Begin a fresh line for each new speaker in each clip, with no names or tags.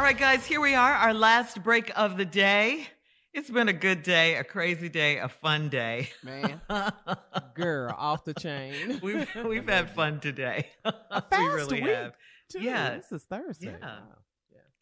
All right, guys, here we are, our last break of the day. It's been a good day, a crazy day, a fun day.
Man, girl, off the chain.
we've we've had fun today.
A
we
fast
really
week,
have.
too.
Yeah.
This is Thursday.
Yeah.
Wow.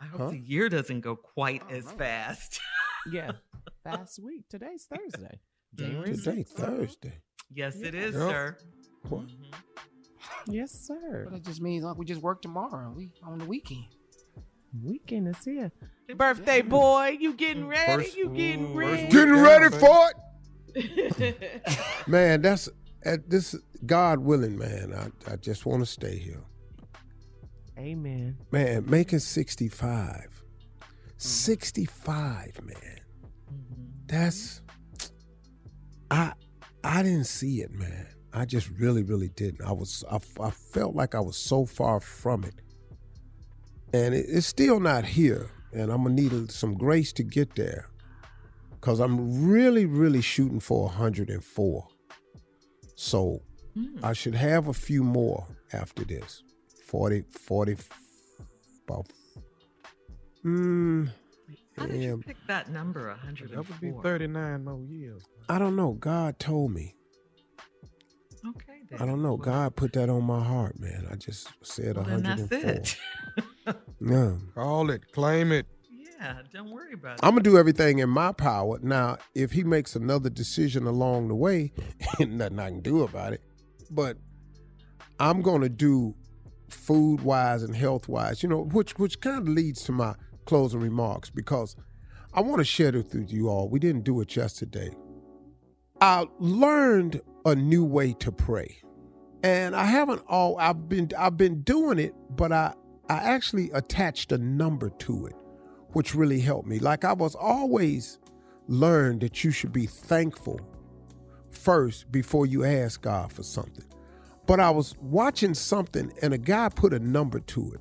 I hope
Huh?
the year doesn't go quite
Oh,
as
no.
fast.
Yeah. Fast week. Today's Thursday.
Mhm.
January
Today, Thursday.
yes, it
Yeah.
is,
Yep.
sir.
What?
Mhm.
Yes, sir.
But that just means like we just work tomorrow. We on the weekend.
Weekend is here. Birthday boy, you getting ready?
First-
you getting
Ooh,
ready?
Getting ready for it. Man, that's at this God willing, man. I, I just want to stay here.
Amen.
Man, making 65. Mm-hmm. 65, man. Mm-hmm. That's I I didn't see it, man. I just really, really didn't. I was I, I felt like I was so far from it. And it, it's still not here. And I'm gonna need some grace to get there. Cause I'm really, really shooting for 104. So
Mm.
I should have a few more after this. 40, 40, about. Mm,
How did
yeah,
you pick that number, 104?
That would be 39 more years.
I don't know. God told me.
Okay, then.
I don't know.
Well,
God put that on my heart, man. I just said
well, then
104.
that's it.
Yeah.
Call it, claim it.
yeah, don't worry about it.
I'm gonna do everything in my power. Now, if he makes another decision along the way, ain't nothing I can do about it. But I'm gonna do food wise and health wise, you know, which which kind of leads to my closing remarks because I want to share this with you all. We didn't do it yesterday. I learned a new way to pray. And I haven't all I've been I've been doing it, but I I actually attached a number to it which really helped me. Like I was always learned that you should be thankful first before you ask God for something. But I was watching something and a guy put a number to it.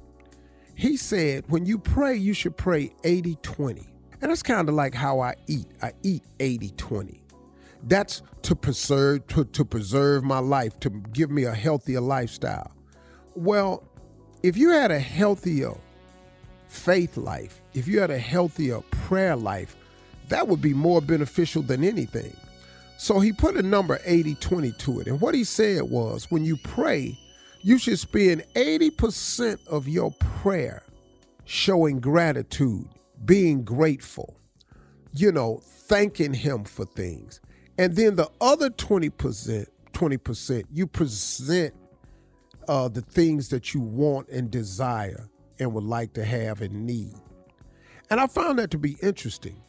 He said, when you pray, you should pray 80 20. And that's kind of like how I eat. I eat 80 20. That's to preserve to, to preserve my life, to give me a healthier lifestyle. Well, if you had a healthier faith life, if you had a healthier prayer life, that would be more beneficial than anything. So he put a number 80 20 to it. And what he said was when you pray, you should spend 80% of your prayer showing gratitude, being grateful, you know, thanking him for things. And then the other 20%, 20%, you present uh, the things that you want and desire and would like to have and need. And I found that to be interesting.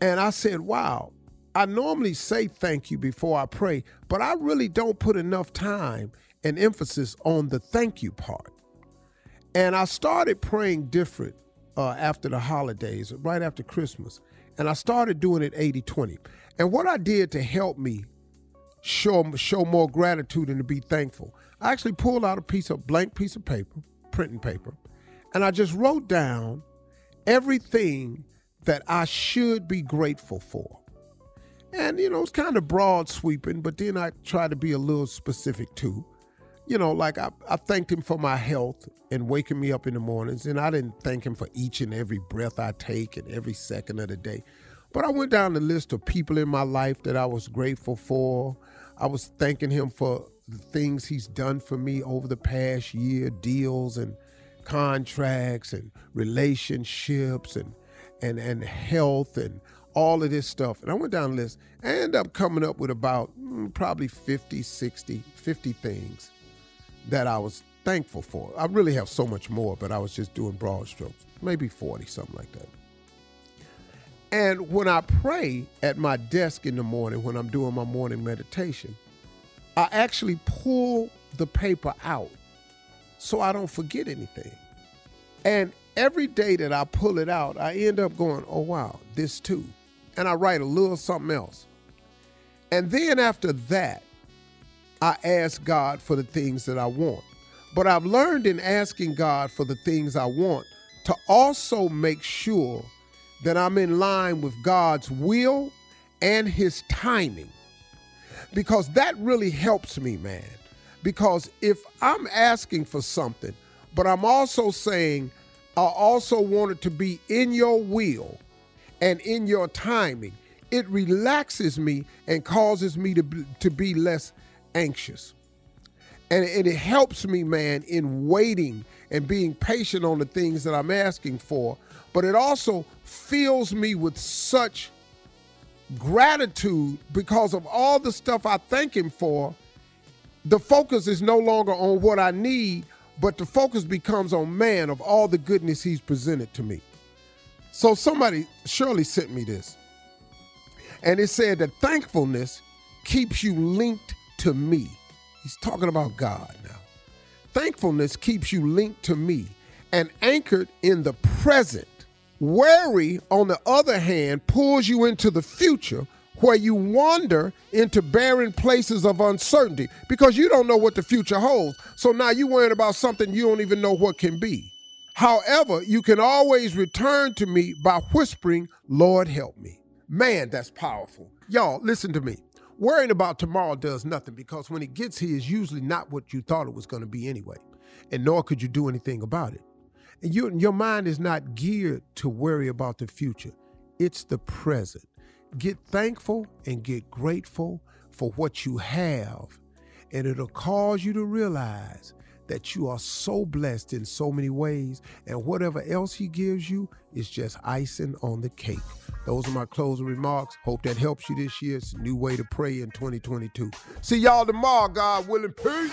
And I said, wow, I normally say thank you before I pray, but I really don't put enough time and emphasis on the thank you part. And I started praying different uh, after the holidays, right after Christmas. And I started doing it 80 20. And what I did to help me show, show more gratitude and to be thankful, I actually pulled out a piece of blank piece of paper, printing paper, and I just wrote down everything that I should be grateful for. And, you know, it's kind of broad sweeping, but then I try to be a little specific too. You know, like I, I thanked him for my health and waking me up in the mornings. And I didn't thank him for each and every breath I take and every second of the day. But I went down the list of people in my life that I was grateful for. I was thanking him for the things he's done for me over the past year, deals and contracts and relationships and and and health and all of this stuff. And I went down the list. I ended up coming up with about mm, probably 50, 60, 50 things that I was thankful for. I really have so much more, but I was just doing broad strokes, maybe 40, something like that. And when I pray at my desk in the morning, when I'm doing my morning meditation, I actually pull the paper out so I don't forget anything. And every day that I pull it out, I end up going, oh, wow, this too. And I write a little something else. And then after that, I ask God for the things that I want. But I've learned in asking God for the things I want to also make sure that I'm in line with God's will and His timing. Because that really helps me, man. Because if I'm asking for something, but I'm also saying, I also want it to be in your will and in your timing, it relaxes me and causes me to be, to be less anxious. And it, it helps me, man, in waiting and being patient on the things that I'm asking for. But it also fills me with such gratitude because of all the stuff I thank Him for. The focus is no longer on what I need, but the focus becomes on man of all the goodness He's presented to me. So somebody, Shirley sent me this. And it said that thankfulness keeps you linked to me. He's talking about God now. Thankfulness keeps you linked to me and anchored in the present. Worry, on the other hand, pulls you into the future where you wander into barren places of uncertainty because you don't know what the future holds. So now you're worrying about something you don't even know what can be. However, you can always return to me by whispering, Lord, help me. Man, that's powerful. Y'all, listen to me. Worrying about tomorrow does nothing because when it gets here, it's usually not what you thought it was going to be anyway, and nor could you do anything about it. And you, your mind is not geared to worry about the future, it's the present. Get thankful and get grateful for what you have, and it'll cause you to realize that you are so blessed in so many ways, and whatever else He gives you is just icing on the cake. Those are my closing remarks. Hope that helps you this year. It's a new way to pray in 2022. See y'all tomorrow, God willing. Peace.